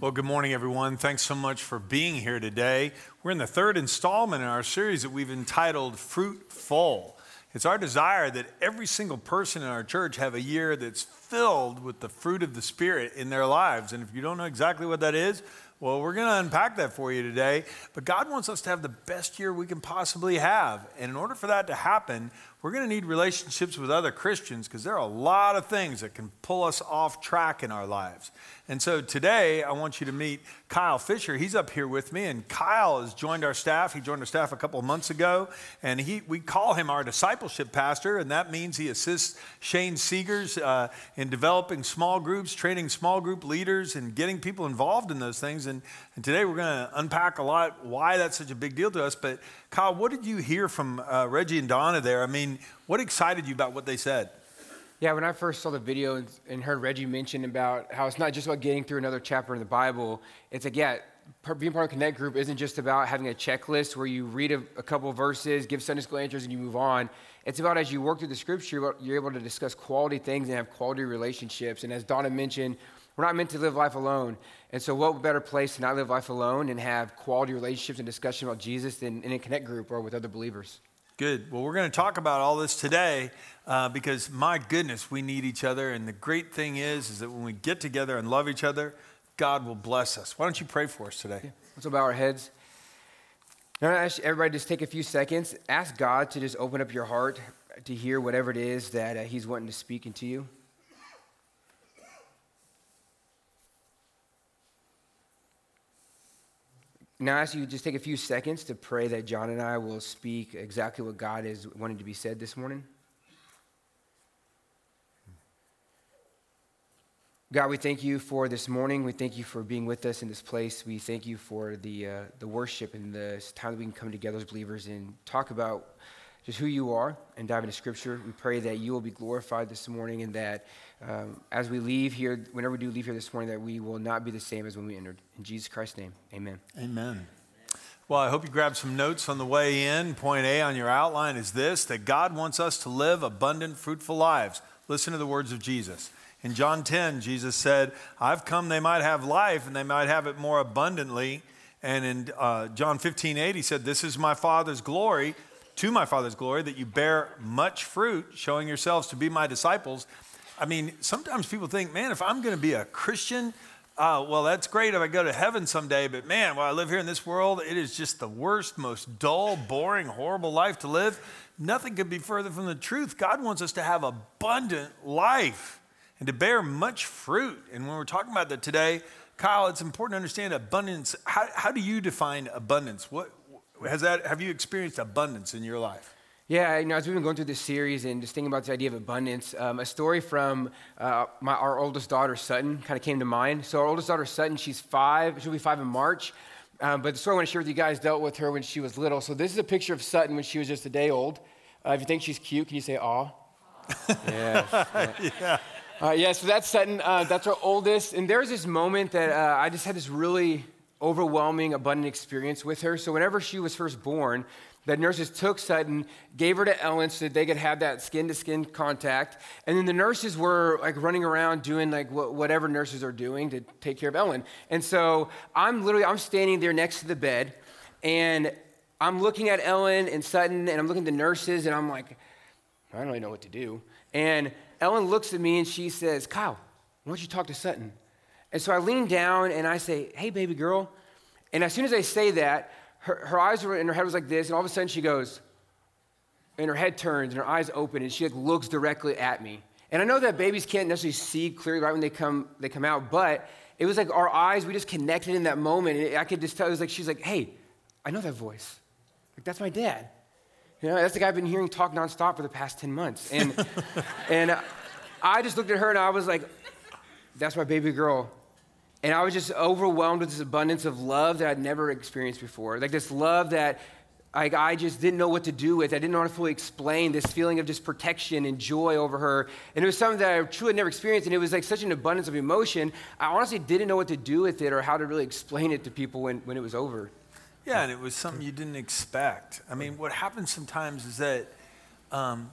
Well, good morning, everyone. Thanks so much for being here today. We're in the third installment in our series that we've entitled Fruitful. It's our desire that every single person in our church have a year that's filled with the fruit of the Spirit in their lives. And if you don't know exactly what that is, well, we're going to unpack that for you today. But God wants us to have the best year we can possibly have. And in order for that to happen, we're going to need relationships with other Christians because there are a lot of things that can pull us off track in our lives. And so today, I want you to meet Kyle Fisher. He's up here with me, and Kyle has joined our staff. He joined our staff a couple of months ago, and he, we call him our discipleship pastor, and that means he assists Shane Seegers uh, in developing small groups, training small group leaders, and getting people involved in those things. And, and today, we're going to unpack a lot why that's such a big deal to us. But Kyle, what did you hear from uh, Reggie and Donna there? I mean, what excited you about what they said? Yeah, when I first saw the video and, and, heard Reggie mention about how it's not just about getting through another chapter in the Bible, it's like, yeah, being part of Connect Group isn't just about having a checklist where you read a, a couple verses, give Sunday school answers, and you move on. It's about as you work through the scripture, you're able to discuss quality things and have quality relationships. And as Donna mentioned, we're not meant to live life alone. And so, what better place to not live life alone and have quality relationships and discussion about Jesus than in a Connect Group or with other believers? Good. Well, we're going to talk about all this today uh, because, my goodness, we need each other. And the great thing is, is that when we get together and love each other, God will bless us. Why don't you pray for us today? Yeah. Let's bow our heads. Now, ask everybody just take a few seconds. Ask God to just open up your heart to hear whatever it is that uh, He's wanting to speak into you. Now, I ask you just take a few seconds to pray that John and I will speak exactly what God is wanting to be said this morning. God, we thank you for this morning. We thank you for being with us in this place. We thank you for the, uh, the worship and the time that we can come together as believers and talk about just who you are and dive into Scripture. We pray that you will be glorified this morning and that um, as we leave here, whenever we do leave here this morning, that we will not be the same as when we entered. In Jesus Christ's name, amen. Amen. Well, I hope you grabbed some notes on the way in. Point A on your outline is this that God wants us to live abundant, fruitful lives. Listen to the words of Jesus. In John 10, Jesus said, I've come they might have life and they might have it more abundantly. And in uh, John 15, 8, he said, This is my Father's glory, to my Father's glory, that you bear much fruit, showing yourselves to be my disciples. I mean, sometimes people think, man, if I'm going to be a Christian, uh, well, that's great if I go to heaven someday, but man, while I live here in this world, it is just the worst, most dull, boring, horrible life to live. Nothing could be further from the truth. God wants us to have abundant life and to bear much fruit. And when we're talking about that today, Kyle, it's important to understand abundance. How, how do you define abundance? What has that? Have you experienced abundance in your life? Yeah, you know, as we've been going through this series and just thinking about this idea of abundance, um, a story from uh, my, our oldest daughter, Sutton, kind of came to mind. So, our oldest daughter, Sutton, she's five, she'll be five in March. Um, but the story I want to share with you guys dealt with her when she was little. So, this is a picture of Sutton when she was just a day old. Uh, if you think she's cute, can you say aw? yeah. yeah. Uh, yeah, so that's Sutton. Uh, that's our oldest. And there's this moment that uh, I just had this really overwhelming, abundant experience with her. So, whenever she was first born, the nurses took Sutton, gave her to Ellen so that they could have that skin to skin contact. And then the nurses were like running around doing like whatever nurses are doing to take care of Ellen. And so I'm literally, I'm standing there next to the bed and I'm looking at Ellen and Sutton and I'm looking at the nurses and I'm like, I don't really know what to do. And Ellen looks at me and she says, Kyle, why don't you talk to Sutton? And so I lean down and I say, hey, baby girl. And as soon as I say that, her, her eyes were, and her head was like this, and all of a sudden she goes, and her head turns, and her eyes open, and she like looks directly at me. And I know that babies can't necessarily see clearly right when they come, they come out, but it was like our eyes, we just connected in that moment. And I could just tell, it was like, she's like, hey, I know that voice. Like, that's my dad. You know, that's the guy I've been hearing talk nonstop for the past 10 months. And, and I just looked at her and I was like, that's my baby girl. And I was just overwhelmed with this abundance of love that I'd never experienced before. Like this love that like, I just didn't know what to do with. I didn't know how to fully explain this feeling of just protection and joy over her. And it was something that I truly never experienced. And it was like such an abundance of emotion. I honestly didn't know what to do with it or how to really explain it to people when, when it was over. Yeah, and it was something you didn't expect. I mean, what happens sometimes is that um,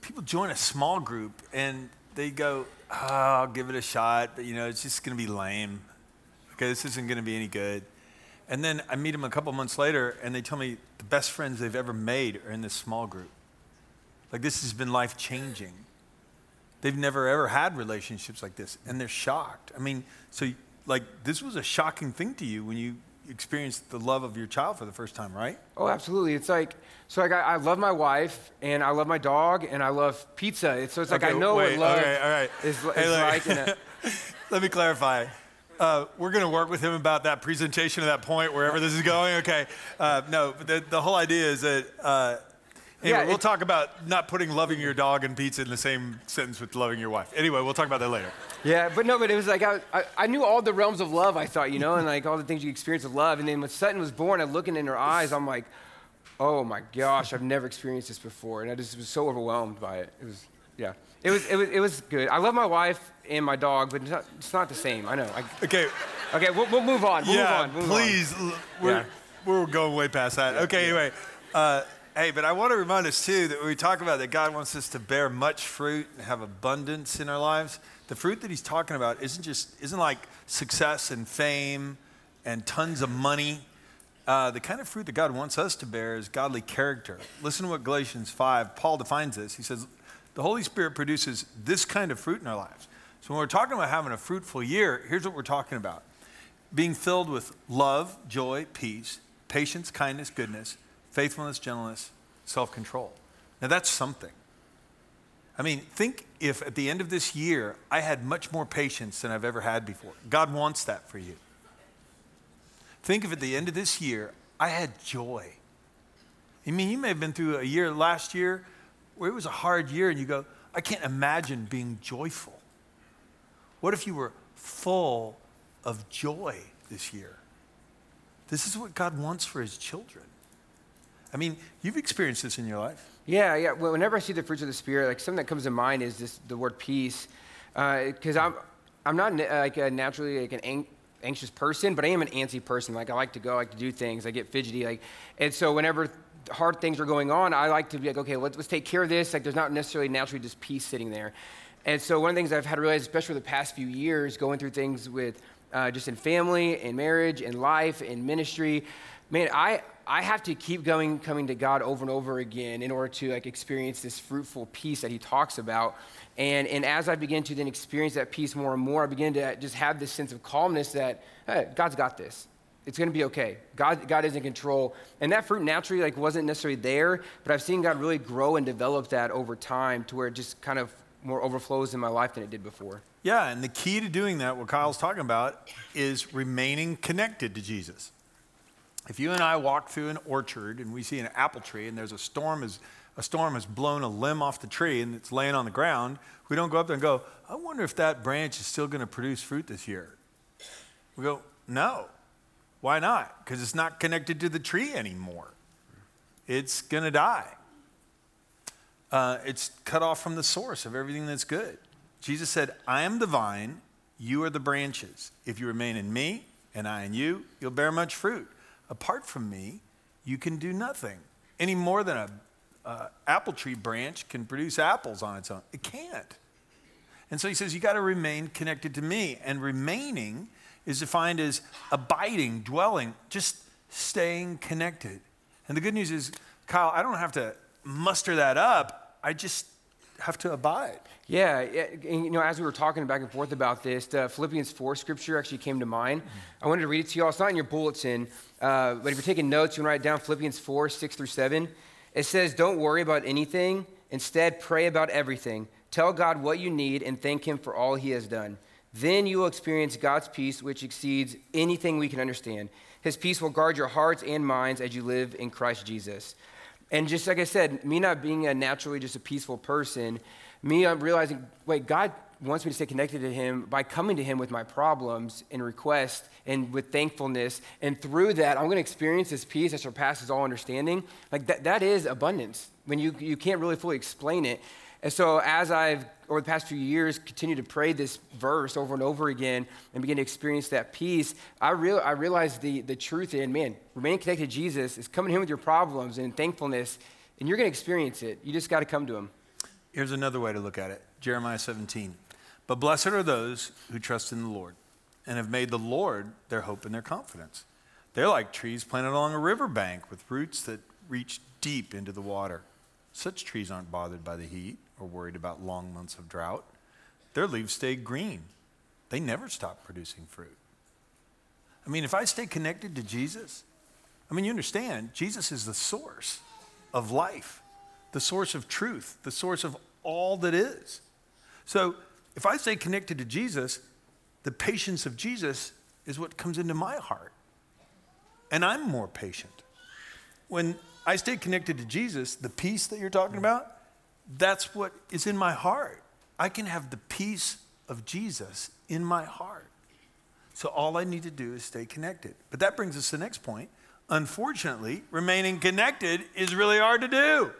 people join a small group and they go, oh, I'll give it a shot, but you know, it's just going to be lame. Okay, this isn't going to be any good. And then I meet them a couple months later, and they tell me the best friends they've ever made are in this small group. Like, this has been life changing. They've never ever had relationships like this, and they're shocked. I mean, so, like, this was a shocking thing to you when you experienced the love of your child for the first time, right? Oh, absolutely. It's like, so like I, I love my wife, and I love my dog, and I love pizza. So it's like Okay, I know wait, what love okay, all right. is, is Hey, like. A, Let me clarify. Uh, we're going to work with him about that presentation of that point, wherever this is going. Okay. Uh, no, but the, the whole idea is that, uh, anyway, Yeah, we'll talk about not putting loving your dog and pizza in the same sentence with loving your wife. Anyway, we'll talk about that later. yeah, but no, but it was like I, I, I knew all the realms of love, I thought, you know, and like all the things you experience of love. And then when Sutton was born, I looking in her eyes, I'm like, oh my gosh, I've never experienced this before. And I just was so overwhelmed by it. It was, yeah, it was, it was, it was good. I love my wife and my dog, but it's not, it's not the same. I know. I, Okay. okay, we'll, we'll move on. We'll yeah, move on. We'll move on. please. We're, Yeah. we're going way past that. okay, anyway. Uh, hey, but I want to remind us, too, that when we talk about that God wants us to bear much fruit and have abundance in our lives, the fruit that he's talking about isn't just, isn't like success and fame and tons of money. Uh, the kind of fruit that God wants us to bear is godly character. Listen to what Galatians 5, Paul defines this. He says, The Holy Spirit produces this kind of fruit in our lives. So when we're talking about having a fruitful year, here's what we're talking about being filled with love, joy, peace, patience, kindness, goodness, faithfulness, gentleness, self control. Now that's something. I mean, think if at the end of this year I had much more patience than I've ever had before. God wants that for you. Think if at the end of this year I had joy. I mean, you may have been through a year last year where it was a hard year and you go, I can't imagine being joyful. What if you were full of joy this year? This is what God wants for his children. I mean, you've experienced this in your life. Yeah, yeah. Well, whenever I see the fruits of the spirit, like something that comes to mind is this the word peace, uh, because I'm I'm not uh, like a naturally like an ang- anxious person, but I am an antsy person. Like I like to go, I like to do things, I get fidgety, like, and so whenever hard things are going on, I like to be like, okay, let's, let's take care of this. Like there's not necessarily naturally just peace sitting there, and so one of the things I've had to realize, especially the past few years, going through things with uh, just in family, in marriage, in life, in ministry, man, I I have to keep going, coming to God over and over again in order to like experience this fruitful peace that He talks about. And and as I begin to then experience that peace more and more, I begin to just have this sense of calmness that hey, God's got this. It's going to be okay. God, God is in control. And that fruit naturally like wasn't necessarily there, but I've seen God really grow and develop that over time to where it just kind of more overflows in my life than it did before. Yeah, and the key to doing that, what Kyle's talking about, is remaining connected to Jesus. If you and I walk through an orchard and we see an apple tree and there's a storm is a storm has blown a limb off the tree and it's laying on the ground, we don't go up there and go, I wonder if that branch is still going to produce fruit this year. We go, no. Why not? Because it's not connected to the tree anymore. It's going to die. Uh, it's cut off from the source of everything that's good. Jesus said, I am the vine, you are the branches. If you remain in me and I in you, you'll bear much fruit. Apart from me, you can do nothing. Any more than a uh, apple tree branch can produce apples on its own. It can't. And so he says, you got to remain connected to me. And remaining is defined as abiding, dwelling, just staying connected. And the good news is, Kyle, I don't have to muster that up. I just have to abide. Yeah, and, you know, as we were talking back and forth about this, the Philippians 4 scripture actually came to mind. I wanted to read it to you all. It's not in your bulletin, uh, but if you're taking notes, you can write down Philippians 4, 6 through 7. It says, Don't worry about anything. Instead, pray about everything. Tell God what you need and thank Him for all He has done. Then you will experience God's peace, which exceeds anything we can understand. His peace will guard your hearts and minds as you live in Christ Jesus. And just like I said, me not being a naturally just a peaceful person, me I'm realizing, wait, God wants me to stay connected to Him by coming to Him with my problems and requests and with thankfulness. And through that, I'm going to experience this peace that surpasses all understanding. Like that, that is abundance when you, you can't really fully explain it. And so, as I've, over the past few years, continued to pray this verse over and over again and begin to experience that peace, I, real, I realized the, the truth in, man, remaining connected to Jesus is coming to Him with your problems and thankfulness, and you're going to experience it. You just got to come to Him. Here's another way to look at it Jeremiah 17. But blessed are those who trust in the Lord, and have made the Lord their hope and their confidence. They're like trees planted along a riverbank with roots that reach deep into the water. Such trees aren't bothered by the heat or worried about long months of drought. Their leaves stay green. They never stop producing fruit. I mean, if I stay connected to Jesus, I mean, you understand, Jesus is the source of life, the source of truth, the source of all that is. So if I stay connected to Jesus, the patience of Jesus is what comes into my heart. And I'm more patient. When I stay connected to Jesus, the peace that you're talking about, that's what is in my heart. I can have the peace of Jesus in my heart. So all I need to do is stay connected. But that brings us to the next point. Unfortunately, remaining connected is really hard to do.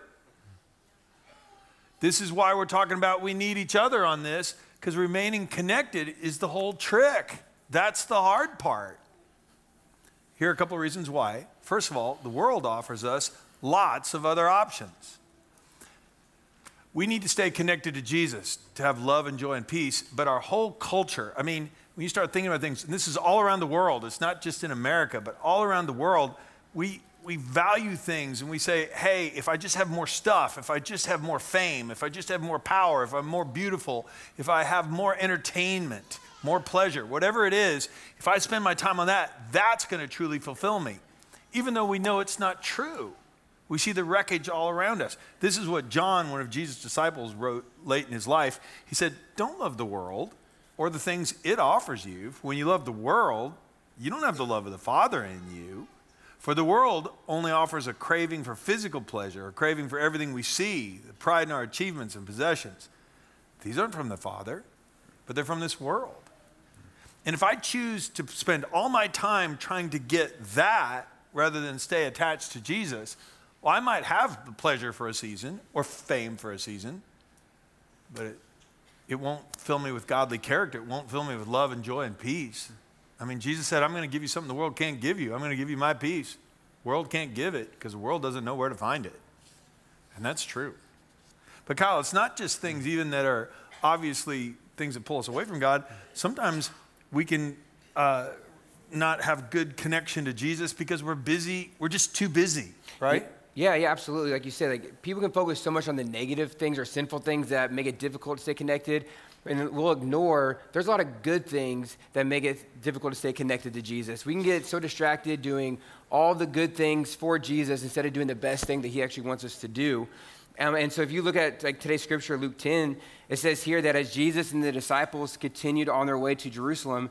This is why we're talking about we need each other on this, because remaining connected is the whole trick. That's the hard part. Here are a couple of reasons why. First of all, the world offers us lots of other options. We need to stay connected to Jesus to have love and joy and peace, but our whole culture, I mean, when you start thinking about things, and this is all around the world, it's not just in America, but all around the world, we, we value things and we say, hey, if I just have more stuff, if I just have more fame, if I just have more power, if I'm more beautiful, if I have more entertainment, more pleasure, whatever it is, if I spend my time on that, that's going to truly fulfill me. Even though we know it's not true. We see the wreckage all around us. This is what John, one of Jesus' disciples, wrote late in his life. He said, Don't love the world or the things it offers you. When you love the world, you don't have the love of the Father in you. For the world only offers a craving for physical pleasure, a craving for everything we see, the pride in our achievements and possessions. These aren't from the Father, but they're from this world. And if I choose to spend all my time trying to get that rather than stay attached to Jesus, well, I might have the pleasure for a season or fame for a season, but it, it won't fill me with godly character. It won't fill me with love and joy and peace. I mean, Jesus said, I'm going to give you something the world can't give you. I'm going to give you my peace. World can't give it because the world doesn't know where to find it. And that's true. But Kyle, it's not just things even that are obviously things that pull us away from God. Sometimes we can uh, not have good connection to Jesus because we're busy. We're just too busy, right? Yeah, yeah, absolutely. Like you said, like people can focus so much on the negative things or sinful things that make it difficult to stay connected and we'll ignore there's a lot of good things that make it difficult to stay connected to jesus we can get so distracted doing all the good things for jesus instead of doing the best thing that he actually wants us to do um, and so if you look at like today's scripture luke 10 it says here that as jesus and the disciples continued on their way to jerusalem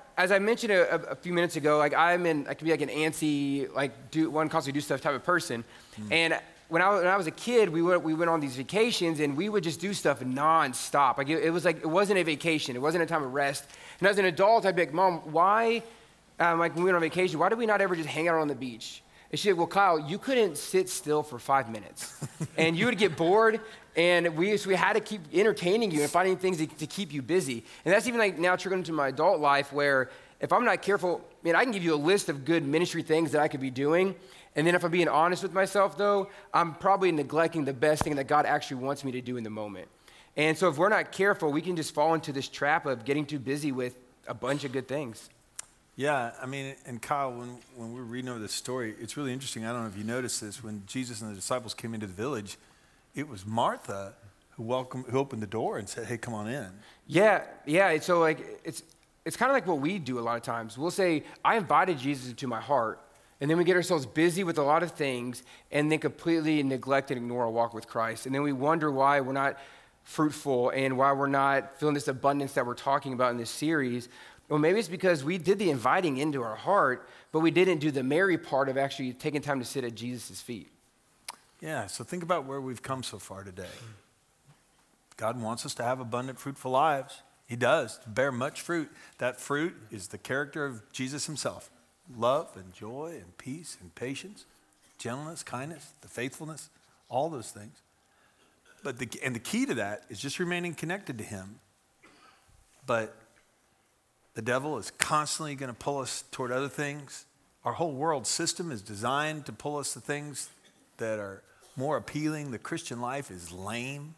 as I mentioned a, a few minutes ago, like I'm in, I can be like an antsy, like do one constantly do stuff type of person. Mm. And when I, when I was a kid, we went, we went on these vacations and we would just do stuff nonstop. Like it, it was like, it wasn't a vacation. It wasn't a time of rest. And as an adult, I'd be like, Mom, why, um, like when we went on vacation, why did we not ever just hang out on the beach? And she said, Well, Kyle, you couldn't sit still for five minutes. and you would get bored, and we, so we had to keep entertaining you and finding things to, to keep you busy. And that's even like now trickling into my adult life where if I'm not careful, man, I can give you a list of good ministry things that I could be doing. And then if I'm being honest with myself, though, I'm probably neglecting the best thing that God actually wants me to do in the moment. And so if we're not careful, we can just fall into this trap of getting too busy with a bunch of good things. Yeah, I mean, and Kyle, when, when we are reading over this story, it's really interesting. I don't know if you noticed this. When Jesus and the disciples came into the village, it was Martha who welcomed, who opened the door and said, "Hey, come on in." Yeah, yeah. So like, it's it's kind of like what we do a lot of times. We'll say, "I invited Jesus into my heart," And then we get ourselves busy with a lot of things and then completely neglect and ignore our walk with Christ. And then we wonder why we're not fruitful and why we're not feeling this abundance that we're talking about in this series. Well, maybe it's because we did the inviting into our heart, but we didn't do the Mary part of actually taking time to sit at Jesus' feet. Yeah, so think about where we've come so far today. God wants us to have abundant, fruitful lives. He does bear much fruit. That fruit is the character of Jesus himself love and joy and peace and patience, gentleness, kindness, the faithfulness, all those things. But the, and the key to that is just remaining connected to him. But the devil is constantly going to pull us toward other things. Our whole world system is designed to pull us to things that are more appealing. The Christian life is lame.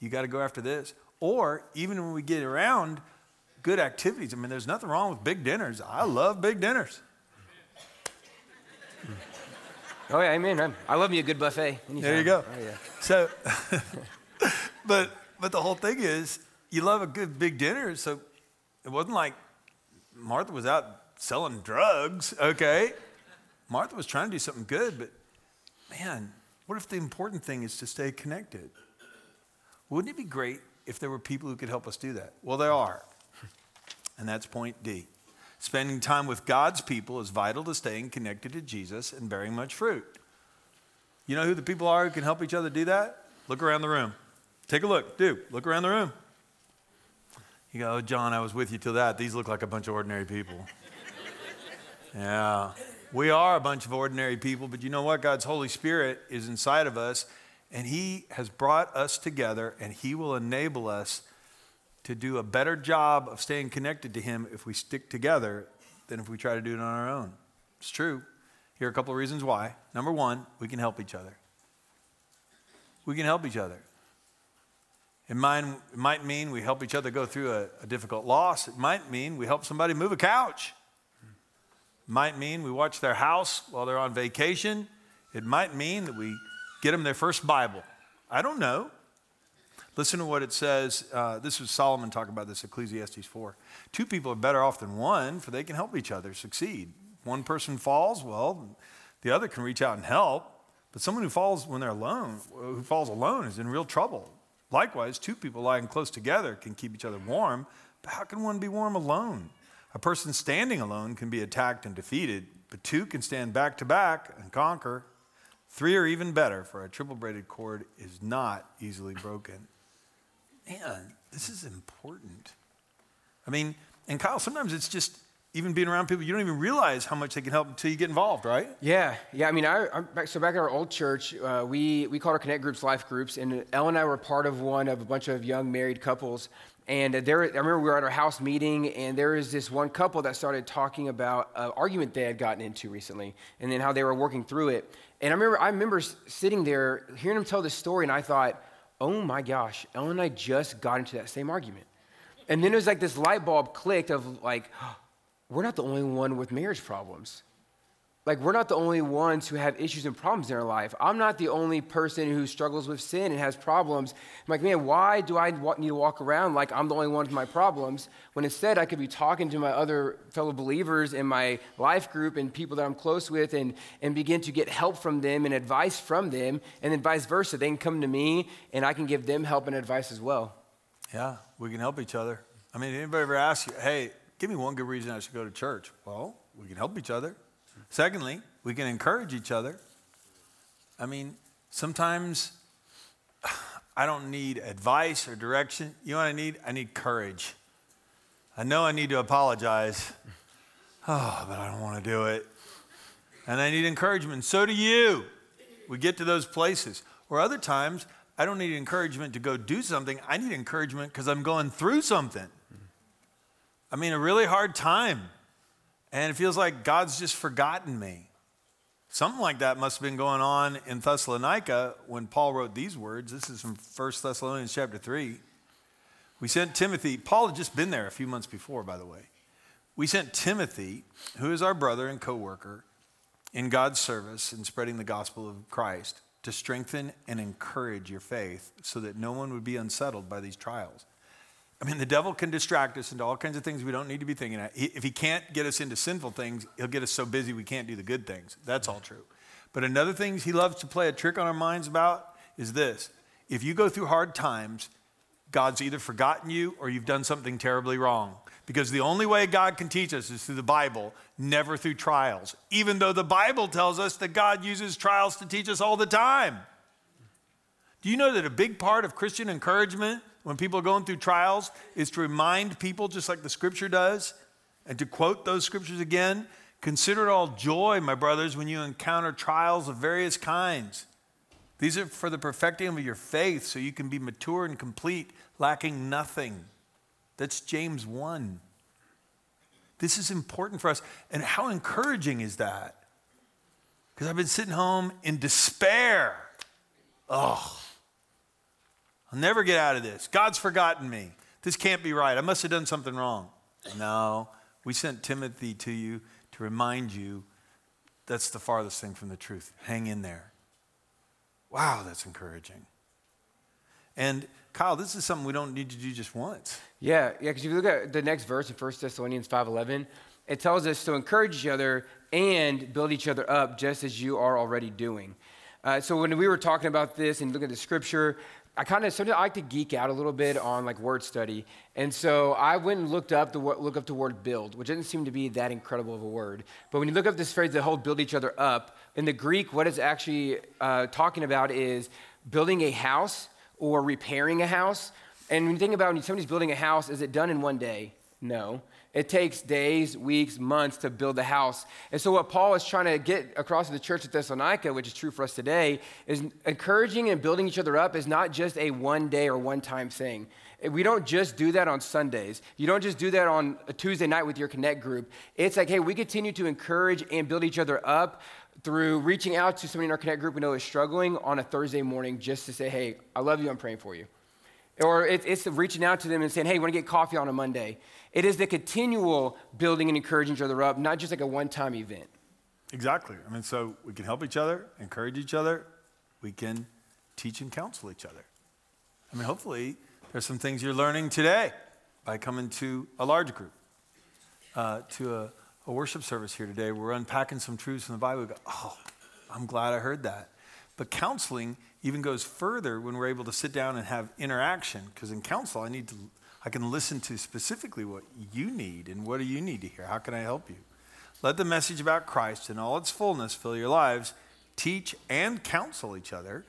You got to go after this. Or even when we get around good activities, I mean, there's nothing wrong with big dinners. I love big dinners. Oh, yeah, amen. I love me a good buffet. Anytime. There you go. Oh, yeah. So, but, but the whole thing is, you love a good big dinner. So it wasn't like Martha was out selling drugs, okay? Martha was trying to do something good, but man, what if the important thing is to stay connected? Wouldn't it be great if there were people who could help us do that? Well, there are. And that's point D. Spending time with God's people is vital to staying connected to Jesus and bearing much fruit. You know who the people are who can help each other do that? Look around the room. Take a look. Do. Look around the room. You go, oh, John, I was with you till that. These look like a bunch of ordinary people. yeah. We are a bunch of ordinary people, but you know what? God's Holy Spirit is inside of us, and He has brought us together, and He will enable us to do a better job of staying connected to Him if we stick together than if we try to do it on our own. It's true. Here are a couple of reasons why. Number one, we can help each other. We can help each other. It might, it might mean we help each other go through a, a difficult loss. It might mean we help somebody move a couch. Might mean we watch their house while they're on vacation. It might mean that we get them their first Bible. I don't know. Listen to what it says. Uh, this was Solomon talking about this, Ecclesiastes 4. Two people are better off than one, for they can help each other succeed. One person falls, well, the other can reach out and help. But someone who falls when they're alone, who falls alone, is in real trouble. Likewise, two people lying close together can keep each other warm, but how can one be warm alone? A person standing alone can be attacked and defeated, but two can stand back to back and conquer. Three are even better, for a triple braided cord is not easily broken. Man, this is important. I mean, and Kyle, sometimes it's just even being around people, you don't even realize how much they can help until you get involved, right? Yeah, yeah. I mean, I, I'm back, so back at our old church, uh, we we called our connect groups life groups, and Ellen and I were part of one of a bunch of young married couples. And there, I remember we were at our house meeting, and there was this one couple that started talking about an argument they had gotten into recently, and then how they were working through it. And I remember, I remember sitting there, hearing them tell this story, and I thought, "Oh my gosh, Ellen and I just got into that same argument." And then it was like this light bulb clicked of like, we're not the only one with marriage problems. Like, we're not the only ones who have issues and problems in our life. I'm not the only person who struggles with sin and has problems. I'm like, man, why do I need to walk around like I'm the only one with my problems when instead I could be talking to my other fellow believers in my life group and people that I'm close with and, and begin to get help from them and advice from them, and then vice versa. They can come to me and I can give them help and advice as well. Yeah, we can help each other. I mean, anybody ever ask you, hey, Give me one good reason I should go to church. Well, we can help each other. Secondly, we can encourage each other. I mean, sometimes I don't need advice or direction. You know what I need? I need courage. I know I need to apologize. Oh, but I don't want to do it. And I need encouragement. So do you. We get to those places. Or other times, I don't need encouragement to go do something. I need encouragement because I'm going through something. I mean, a really hard time. And it feels like God's just forgotten me. Something like that must have been going on in Thessalonica when Paul wrote these words. This is from 1 Thessalonians chapter 3. We sent Timothy, Paul had just been there a few months before, by the way. We sent Timothy, who is our brother and co worker in God's service in spreading the gospel of Christ, to strengthen and encourage your faith so that no one would be unsettled by these trials. I mean, the devil can distract us into all kinds of things we don't need to be thinking. Of. If he can't get us into sinful things, he'll get us so busy we can't do the good things. That's all true. But another thing he loves to play a trick on our minds about is this if you go through hard times, God's either forgotten you or you've done something terribly wrong. Because the only way God can teach us is through the Bible, never through trials. Even though the Bible tells us that God uses trials to teach us all the time. Do you know that a big part of Christian encouragement when people are going through trials is to remind people, just like the scripture does, and to quote those scriptures again? Consider it all joy, my brothers, when you encounter trials of various kinds. These are for the perfecting of your faith, so you can be mature and complete, lacking nothing. That's James 1. This is important for us. And how encouraging is that? Because I've been sitting home in despair. Oh, I'll never get out of this. God's forgotten me. This can't be right. I must have done something wrong. No, we sent Timothy to you to remind you that's the farthest thing from the truth. Hang in there. Wow, that's encouraging. And Kyle, this is something we don't need to do just once. Yeah, yeah, because if you look at the next verse in 1 Thessalonians 5.11, it tells us to encourage each other and build each other up just as you are already doing. Uh, so when we were talking about this and looking at the scripture, I kind of sometimes I like to geek out a little bit on like word study, and so I went and looked up the look up the word build, which doesn't seem to be that incredible of a word. But when you look up this phrase, the whole build each other up in the Greek, what it's actually uh, talking about is building a house or repairing a house. And when you think about when somebody's building a house, is it done in one day? No. It takes days, weeks, months to build a house. And so, what Paul is trying to get across to the church at Thessalonica, which is true for us today, is encouraging and building each other up is not just a one day or one time thing. We don't just do that on Sundays. You don't just do that on a Tuesday night with your Connect group. It's like, hey, we continue to encourage and build each other up through reaching out to somebody in our Connect group we know is struggling on a Thursday morning just to say, hey, I love you, I'm praying for you. Or it's reaching out to them and saying, hey, want to get coffee on a Monday? It is the continual building and encouraging each other up, not just like a one time event. Exactly. I mean, so we can help each other, encourage each other, we can teach and counsel each other. I mean, hopefully, there's some things you're learning today by coming to a large group, uh, to a, a, worship service here today. We're unpacking some truths from the Bible. We go, oh, I'm glad I heard that. But counseling even goes further when we're able to sit down and have interaction, because in counsel, I need to I can listen to specifically what you need and what do you need to hear. How can I help you? Let the message about Christ in all its fullness fill your lives. Teach and counsel each other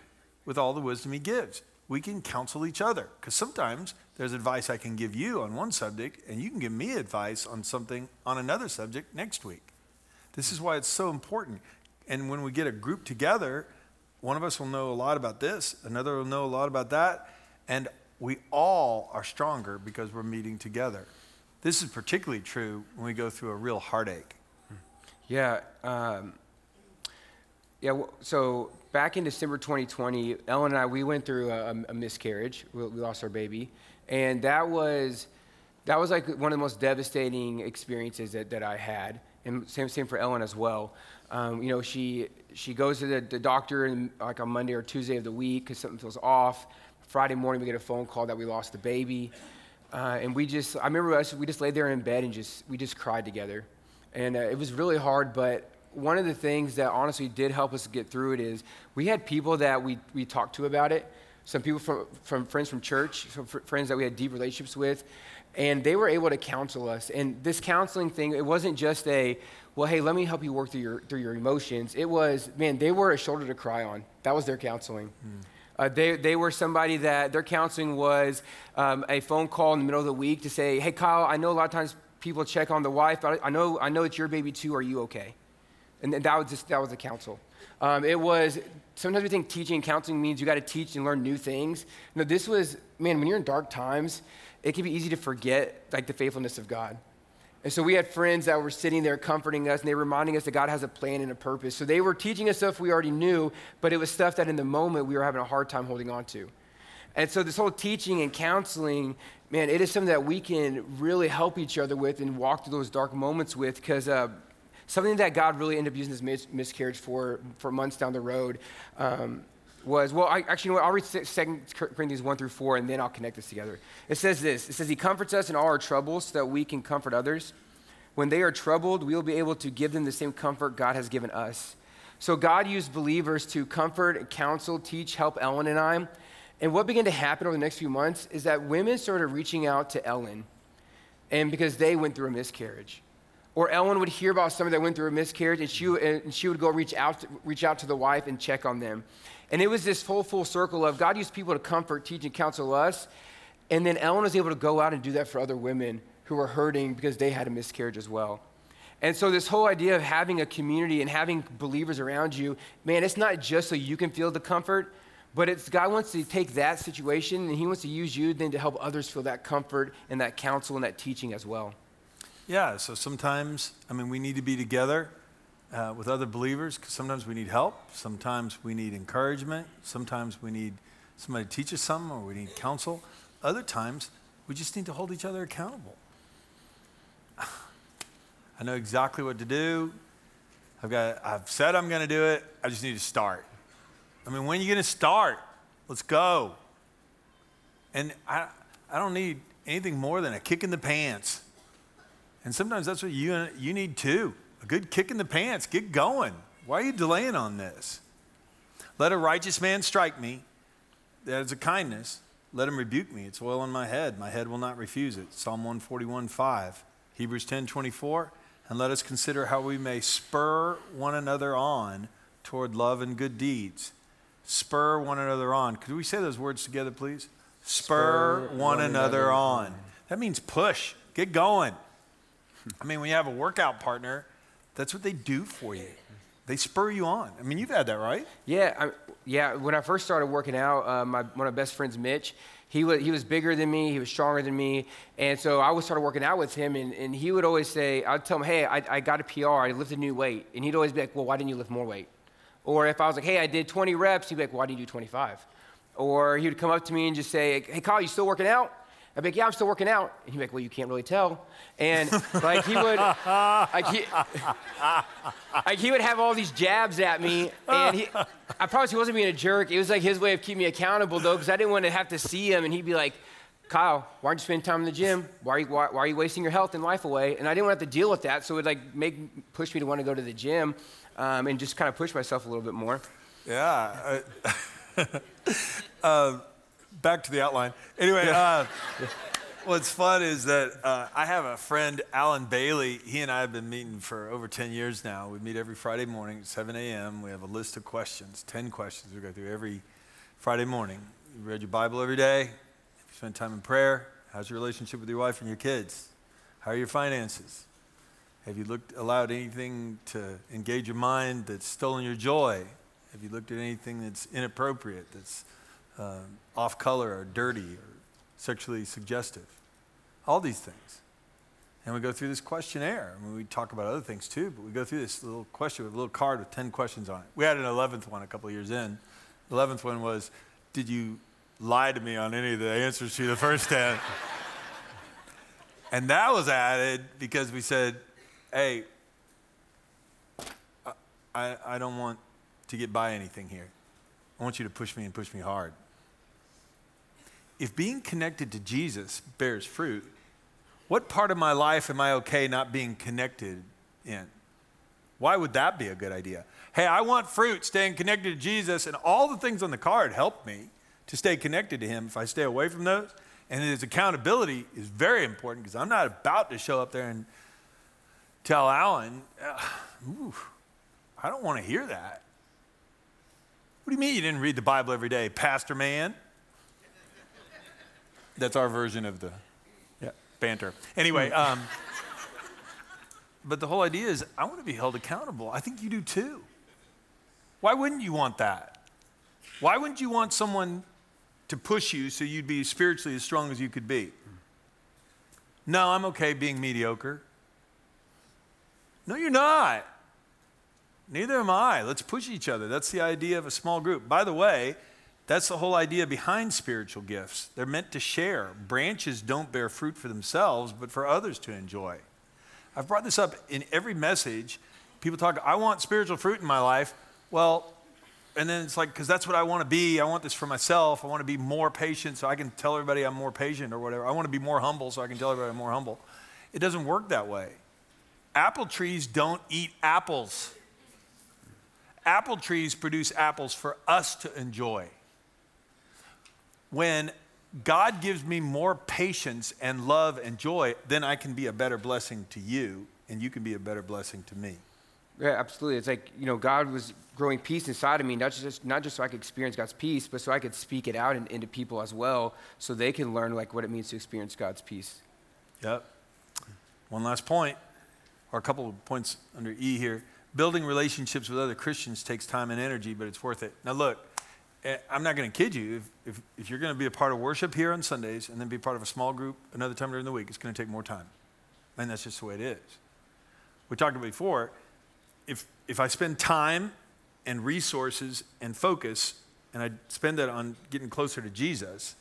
with all the wisdom He gives. We can counsel each other because sometimes there's advice I can give you on one subject, and you can give me advice on something on another subject next week. This is why it's so important. And when we get a group together, one of us will know a lot about this, another will know a lot about that, and we all are stronger because we're meeting together. This is particularly true when we go through a real heartache. Yeah. Um, yeah. So back in December 2020, Ellen and I we went through a, a miscarriage. We, we, lost our baby, and that was that was like one of the most devastating experiences that, that I had. And same same for Ellen as well. Um, you know, she she goes to the, the doctor in, like on Monday or Tuesday of the week because something feels off. Friday morning, we get a phone call that we lost the baby. Uh, and we just, I remember us, we just laid there in bed and just, we just cried together. And uh, it was really hard, but one of the things that honestly did help us get through it is we had people that we, we talked to about it. Some people from, from friends from church, some fr- friends that we had deep relationships with, and they were able to counsel us. And this counseling thing, it wasn't just a, well, hey, let me help you work through your, through your emotions. It was, man, they were a shoulder to cry on. That was their counseling. Mm. Uh, they, they were somebody that their counseling was um, a phone call in the middle of the week to say, hey, Kyle, I know a lot of times people check on the wife, but I know, I know it's your baby too. Are you okay? And that was, just, that was the counsel. Um, it was, sometimes we think teaching and counseling means you got to teach and learn new things. No, this was, man, when you're in dark times, it can be easy to forget like the faithfulness of God. And so we had friends that were sitting there comforting us, and they were reminding us that God has a plan and a purpose. So they were teaching us stuff we already knew, but it was stuff that in the moment we were having a hard time holding on to. And so this whole teaching and counseling, man, it is something that we can really help each other with and walk through those dark moments with, because uh, something that God really ended up using this mis- miscarriage for for months down the road. Um, was, well, I, actually, you know what? I'll read 2 Corinthians 1 through 4, and then I'll connect this together. It says this It says, He comforts us in all our troubles so that we can comfort others. When they are troubled, we will be able to give them the same comfort God has given us. So God used believers to comfort, counsel, teach, help Ellen and I. And what began to happen over the next few months is that women started reaching out to Ellen, and because they went through a miscarriage. Or Ellen would hear about somebody that went through a miscarriage, and she, and she would go reach out, reach out to the wife and check on them. And it was this full, full circle of God used people to comfort, teach, and counsel us. And then Ellen was able to go out and do that for other women who were hurting because they had a miscarriage as well. And so, this whole idea of having a community and having believers around you, man, it's not just so you can feel the comfort, but it's God wants to take that situation and He wants to use you then to help others feel that comfort and that counsel and that teaching as well. Yeah, so sometimes, I mean, we need to be together uh, with other believers because sometimes we need help, sometimes we need encouragement, sometimes we need somebody to teach us something or we need counsel. Other times, we just need to hold each other accountable. I know exactly what to do. I've got I've said I'm going to do it. I just need to start. I mean, when are you going to start? Let's go. And I I don't need anything more than a kick in the pants. And sometimes that's what you you need too. A good kick in the pants. Get going. Why are you delaying on this? Let a righteous man strike me. That is a kindness. Let him rebuke me. It's oil on my head. My head will not refuse it. Psalm 141, 5. Hebrews 10, 24 and let us consider how we may spur one another on toward love and good deeds. Spur one another on. Could we say those words together, please? Spur, spur one, one, another, another on. on. That means push, get going. I mean, when you have a workout partner, that's what they do for you. They spur you on. I mean, you've had that, right? Yeah, I, yeah. When I first started working out, uh, my, one of my best friends, Mitch, he was, he was bigger than me, he was stronger than me. And so I would start working out with him, and, and he would always say, I'd tell him, hey, I, I got a PR, I lifted new weight. And he'd always be like, well, why didn't you lift more weight? Or if I was like, hey, I did 20 reps, he'd be like, why didn't you do 25? Or he would come up to me and just say, hey, Kyle, you still working out? I'd be like, yeah, I'm still working out. And he'd be like, well, you can't really tell. And like he would, like he, like he would have all these jabs at me. And he, I promise he wasn't being a jerk. It was like his way of keeping me accountable though, because I didn't want to have to see him. And he'd be like, Kyle, why aren't you spending time in the gym? Why are, you, why, why are you wasting your health and life away? And I didn't want to have to deal with that. So it would like make, push me to want to go to the gym um, and just kind of push myself a little bit more. Yeah. uh, back to the outline. Anyway, uh, what's fun is that uh, I have a friend, Alan Bailey. He and I have been meeting for over 10 years now. We meet every Friday morning at 7 a.m. We have a list of questions, 10 questions we go through every Friday morning. You read your Bible every day? You spent time in prayer? How's your relationship with your wife and your kids? How are your finances? Have you looked, allowed anything to engage your mind that's stolen your joy? Have you looked at anything that's inappropriate, that's uh, off color or dirty or sexually suggestive. All these things. And we go through this questionnaire. I mean, we talk about other things too, but we go through this little question with a little card with 10 questions on it. We had an 11th one a couple years in. The 11th one was Did you lie to me on any of the answers to the first 10? and that was added because we said, Hey, I, I don't want to get by anything here. I want you to push me and push me hard if being connected to Jesus bears fruit, what part of my life am I okay not being connected in? Why would that be a good idea? Hey, I want fruit, staying connected to Jesus, and all the things on the card help me to stay connected to Him if I stay away from those. And His accountability is very important because I'm not about to show up there and tell Alan, ooh, I don't want to hear that. What do you mean you didn't read the Bible every day, Pastor man? That's our version of the yeah. banter. Anyway, hmm. um, but the whole idea is I want to be held accountable. I think you do too. Why wouldn't you want that? Why wouldn't you want someone to push you so you'd be spiritually as strong as you could be? No, I'm okay being mediocre. No, you're not. Neither am I. Let's push each other. That's the idea of a small group. By the way, that's the whole idea behind spiritual gifts. They're meant to share. Branches don't bear fruit for themselves, but for others to enjoy. I've brought this up in every message. People talk, I want spiritual fruit in my life. Well, and then it's like, because that's what I want to be. I want this for myself. I want to be more patient so I can tell everybody I'm more patient or whatever. I want to be more humble so I can tell everybody I'm more humble. It doesn't work that way. Apple trees don't eat apples. Apple trees produce apples for us to enjoy when God gives me more patience and love and joy, then I can be a better blessing to you and you can be a better blessing to me. Yeah, absolutely. It's like, you know, God was growing peace inside of me, not just, not just so I could experience God's peace, but so I could speak it out in, into people as well so they can learn like what it means to experience God's peace. Yep. One last point, or a couple of points under E here. Building relationships with other Christians takes time and energy, but it's worth it. Now, look, Eh, I'm not going to kid you. If, if, if you're going to be a part of worship here on Sundays and then be part of a small group another time during the week, it's going to take more time. And that's just the way it is. We talked about before if, if I spend time and resources and focus and I spend that on getting closer to Jesus,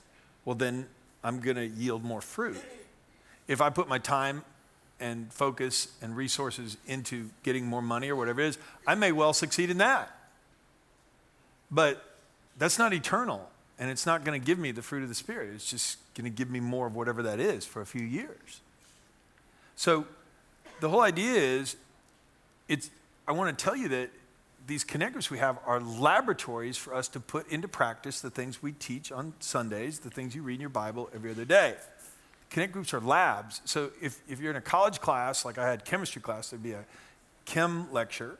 well, then I'm going to yield more fruit. If I put my time and focus and resources into getting more money or whatever it is, I may well succeed in that. But that's not eternal, and it's not going to give me the fruit of the Spirit. It's just going to give me more of whatever that is for a few years. So the whole idea is it's I want to tell you that these connect groups we have are laboratories for us to put into practice the things we teach on Sundays, the things you read in your Bible every other day. Connect groups are labs. So if, if you're in a college class, like I had chemistry class, there'd be a chem lecture,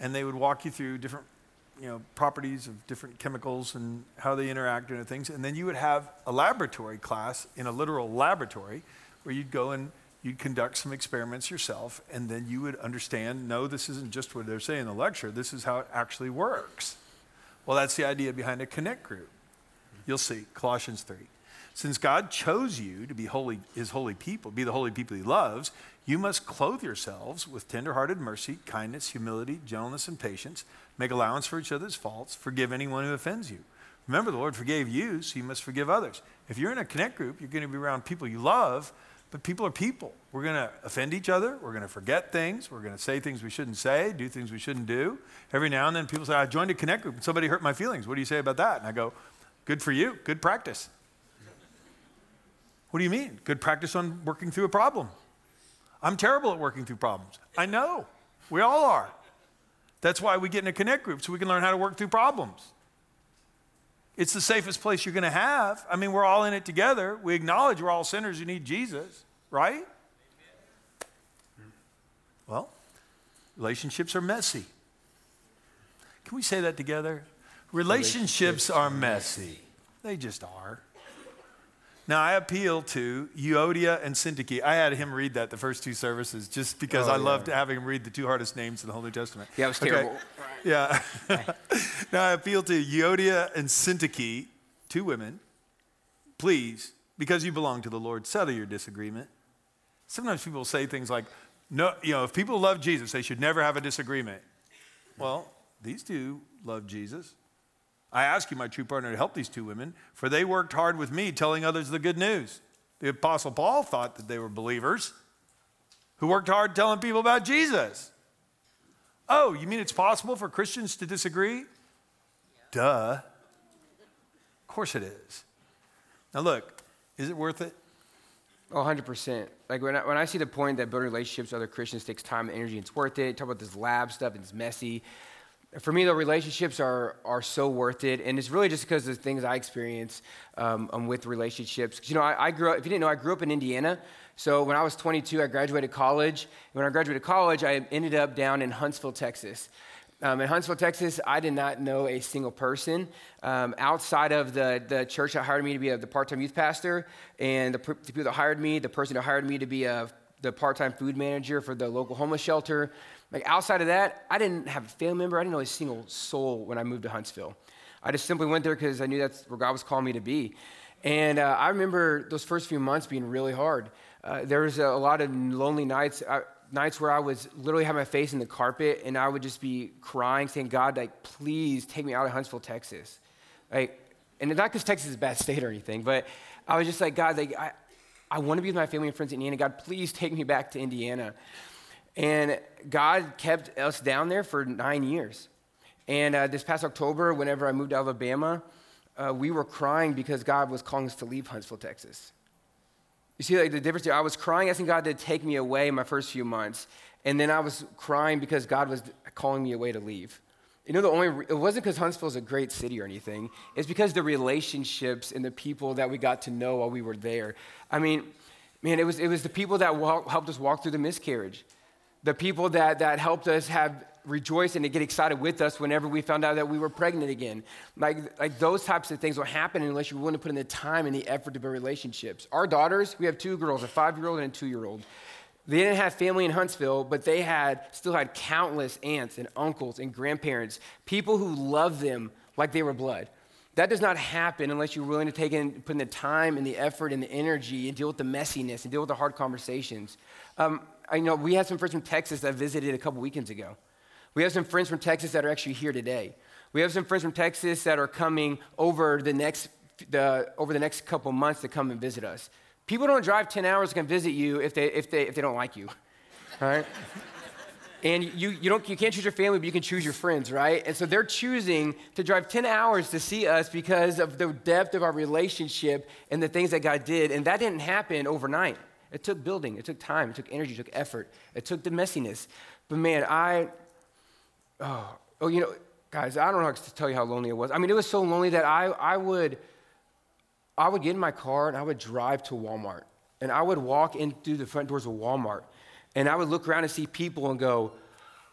and they would walk you through different you know, properties of different chemicals and how they interact and things. And then you would have a laboratory class in a literal laboratory where you'd go and you'd conduct some experiments yourself, and then you would understand no, this isn't just what they're saying in the lecture, this is how it actually works. Well, that's the idea behind a connect group. You'll see, Colossians 3. Since God chose you to be holy, his holy people, be the holy people he loves, you must clothe yourselves with tenderhearted mercy, kindness, humility, gentleness, and patience. Make allowance for each other's faults. Forgive anyone who offends you. Remember, the Lord forgave you, so you must forgive others. If you're in a connect group, you're going to be around people you love but people are people. We're going to offend each other. We're going to forget things. We're going to say things we shouldn't say, do things we shouldn't do. Every now and then people say, I joined a connect group and somebody hurt my feelings. What do you say about that? And I go, good for you. Good practice. What do you mean? Good practice on working through a problem. I'm terrible at working through problems. I know. We all are. That's why we get in a connect group so we can learn how to work through problems. It's the safest place you're going to have. I mean, we're all in it together. We acknowledge we're all sinners who need Jesus, right? Well, relationships are messy. Can we say that together? Relationships, relationships are messy. They just are. Now, I appeal to Euodia and Syntyche. I had him read that the first two services just because oh, I yeah. loved having him read the two hardest names in the whole New Testament. Yeah, it was terrible. Okay. Yeah. now, I appeal to Euodia and Syntyche, two women. Please, because you belong to the Lord, settle your disagreement. Sometimes people say things like, no, you know, if people love Jesus, they should never have a disagreement. Well, these two love Jesus. I ask you, my true partner, to help these two women, for they worked hard with me telling others the good news. The Apostle Paul thought that they were believers who worked hard telling people about Jesus. Oh, you mean it's possible for Christians to disagree? Yeah. Duh. Of course it is. Now, look, is it worth it? Oh, 100%. Like when I, when I see the point that building relationships with other Christians takes time and energy, it's worth it. Talk about this lab stuff, it's messy for me, the relationships are, are so worth it. And it's really just because of the things I experience um, um, with relationships. You know, I, I, grew up, if you didn't know, I grew up in Indiana. So when I was 22, I graduated college. When I graduated college, I ended up down in Huntsville, Texas. Um, in Huntsville, Texas, I did not know a single person um, outside of the, the church that hired me to be a, the part time youth pastor, and the, the, people that hired me, the person that hired me to be a, the part time food manager for the local homeless shelter, like outside of that, I didn't have a family member. I didn't know a single soul when I moved to Huntsville. I just simply went there because I knew that's where God was calling me to be. And uh, I remember those first few months being really hard. Uh, there was a, a, lot of lonely nights, uh, nights where I was literally have my face in the carpet and I would just be crying, saying, God, like, please take me out of Huntsville, Texas. Like, and not because Texas is a bad state or anything, but I was just like, God, like, I, I want to be with my family and friends in Indiana. God, please take me back to Indiana. And God kept us down there for nine years. And uh, this past October, whenever I moved to Alabama, uh, we were crying because God was calling us to leave Huntsville, Texas. You see, like the difference here, I was crying, asking God to take me away my first few months. And then I was crying because God was calling me away to leave. You know, the only, it wasn't because Huntsville is a great city or anything. It's because the relationships and the people that we got to know while we were there. I mean, man, it was, it was the people that walk, helped us walk through the miscarriage the people that, that helped us have rejoice and to get excited with us whenever we found out that we were pregnant again. Like, like those types of things will happen unless you're willing to put in the time and the effort to build relationships. Our daughters, we have two girls, a five year old and a two year old. They didn't have family in Huntsville, but they had still had countless aunts and uncles and grandparents, people who loved them like they were blood. That does not happen unless you're willing to take in, put in the time and the effort and the energy and deal with the messiness and deal with the hard conversations. Um, I know we had some friends from Texas that I visited a couple weekends ago. We have some friends from Texas that are actually here today. We have some friends from Texas that are coming over the next, the, over the next couple months to come and visit us. People don't drive 10 hours to come visit you if they, if they, if they don't like you, right? and you, you, don't, you can't choose your family, but you can choose your friends, right? And so they're choosing to drive 10 hours to see us because of the depth of our relationship and the things that God did. And that didn't happen overnight. It took building, it took time, it took energy, it took effort, it took the messiness. But man, I, oh, oh, you know, guys, I don't know how to tell you how lonely it was. I mean, it was so lonely that I, I would, I would get in my car and I would drive to Walmart and I would walk in through the front doors of Walmart and I would look around and see people and go,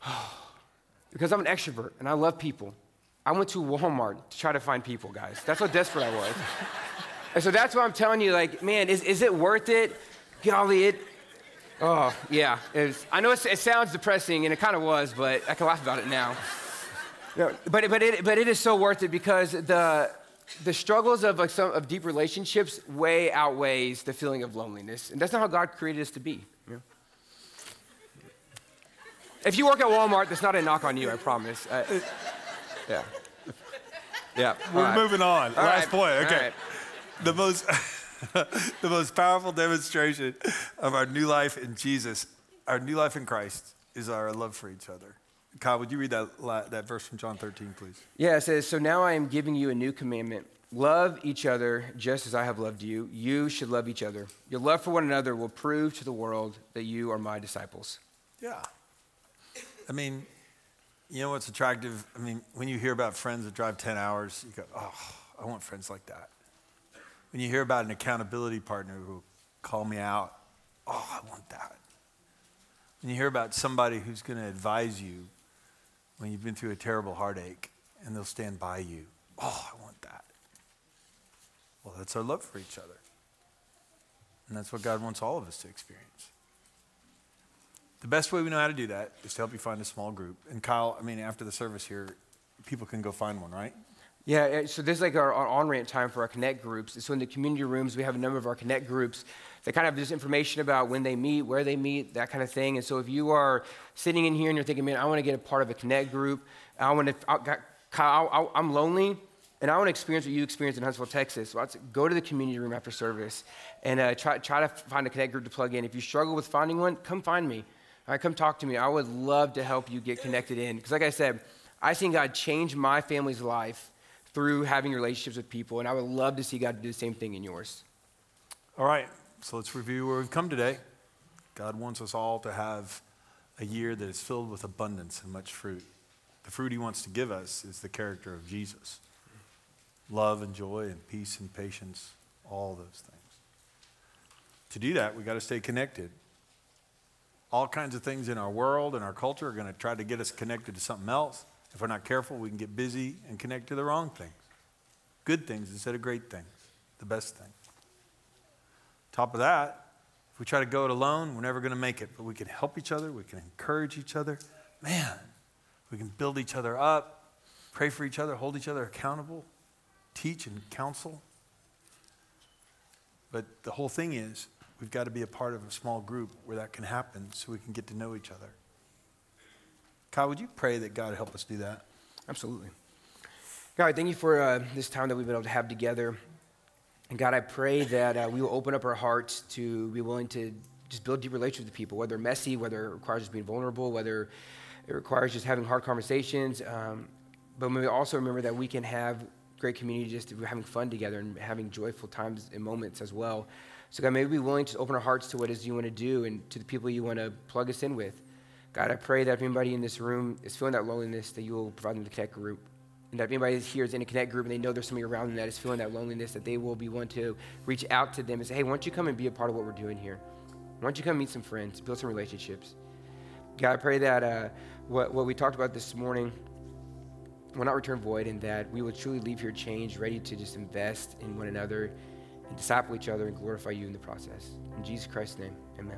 oh, because I'm an extrovert and I love people. I went to Walmart to try to find people, guys. That's how desperate I was. and so that's why I'm telling you, like, man, is, is it worth it? Golly, it, Oh, yeah. I know it sounds depressing, and it kind of was, but I can laugh about it now. No, but, but, it, but it is so worth it because the, the struggles of, like some, of deep relationships way outweighs the feeling of loneliness. And that's not how God created us to be. If you work at Walmart, that's not a knock on you, I promise. Uh, yeah. Yeah. We're right. moving on. All Last right. point. Okay. Right. The most. the most powerful demonstration of our new life in Jesus, our new life in Christ, is our love for each other. Kyle, would you read that, that verse from John 13, please? Yeah, it says, So now I am giving you a new commandment. Love each other just as I have loved you. You should love each other. Your love for one another will prove to the world that you are my disciples. Yeah. I mean, you know what's attractive? I mean, when you hear about friends that drive 10 hours, you go, oh, I want friends like that. When you hear about an accountability partner who call me out, oh, I want that. When you hear about somebody who's going to advise you when you've been through a terrible heartache and they'll stand by you, oh, I want that. Well, that's our love for each other. And that's what God wants all of us to experience. The best way we know how to do that is to help you find a small group. And Kyle, I mean, after the service here, people can go find one, right? Yeah, so this is like our, our on-ramp time for our Connect groups. So in the community rooms, we have a number of our Connect groups that kind of have this information about when they meet, where they meet, that kind of thing. And so if you are sitting in here and you're thinking, man, I want to get a part of a Connect group, I want to, I, am lonely, and I want to experience what you experienced in Huntsville, Texas. Go to the community room after service and uh, try, try to find a Connect group to plug in. If you struggle with finding one, come find me. All right, come talk to me. I would love to help you get connected in. Because like I said, I've seen God change my family's life through having relationships with people. And I would love to see God do the same thing in yours. All right, so let's review where we've come today. God wants us all to have a year that is filled with abundance and much fruit. The fruit he wants to give us is the character of Jesus love and joy and peace and patience, all those things. To do that, we got to stay connected. All kinds of things in our world and our culture are going to try to get us connected to something else. If we're not careful, we can get busy and connect to the wrong things. Good things instead of great things, the best thing. Top of that, if we try to go it alone, we're never going to make it. But we can help each other, we can encourage each other. Man, we can build each other up, pray for each other, hold each other accountable, teach and counsel. But the whole thing is, we've got to be a part of a small group where that can happen so we can get to know each other. Kyle, would you pray that God help us do that? Absolutely. God, thank you for uh, this time that we've been able to have together. And God, I pray that uh, we will open up our hearts to be willing to just build deep relationships with people, whether messy, whether it requires just being vulnerable, whether it requires just having hard conversations. Um, but we also remember that we can have great community just having fun together and having joyful times and moments as well. So God, may we be willing to open our hearts to what it is you want to do and to the people you want to plug us in with. God, I pray that if anybody in this room is feeling that loneliness, that you will provide them the connect group. And that if anybody here is in a connect group and they know there's somebody around them that is feeling that loneliness, that they will be one to reach out to them and say, hey, why don't you come and be a part of what we're doing here? Why don't you come meet some friends, build some relationships? God, I pray that uh, what, what we talked about this morning will not return void and that we will truly leave here changed, ready to just invest in one another and disciple each other and glorify you in the process. In Jesus Christ's name, amen.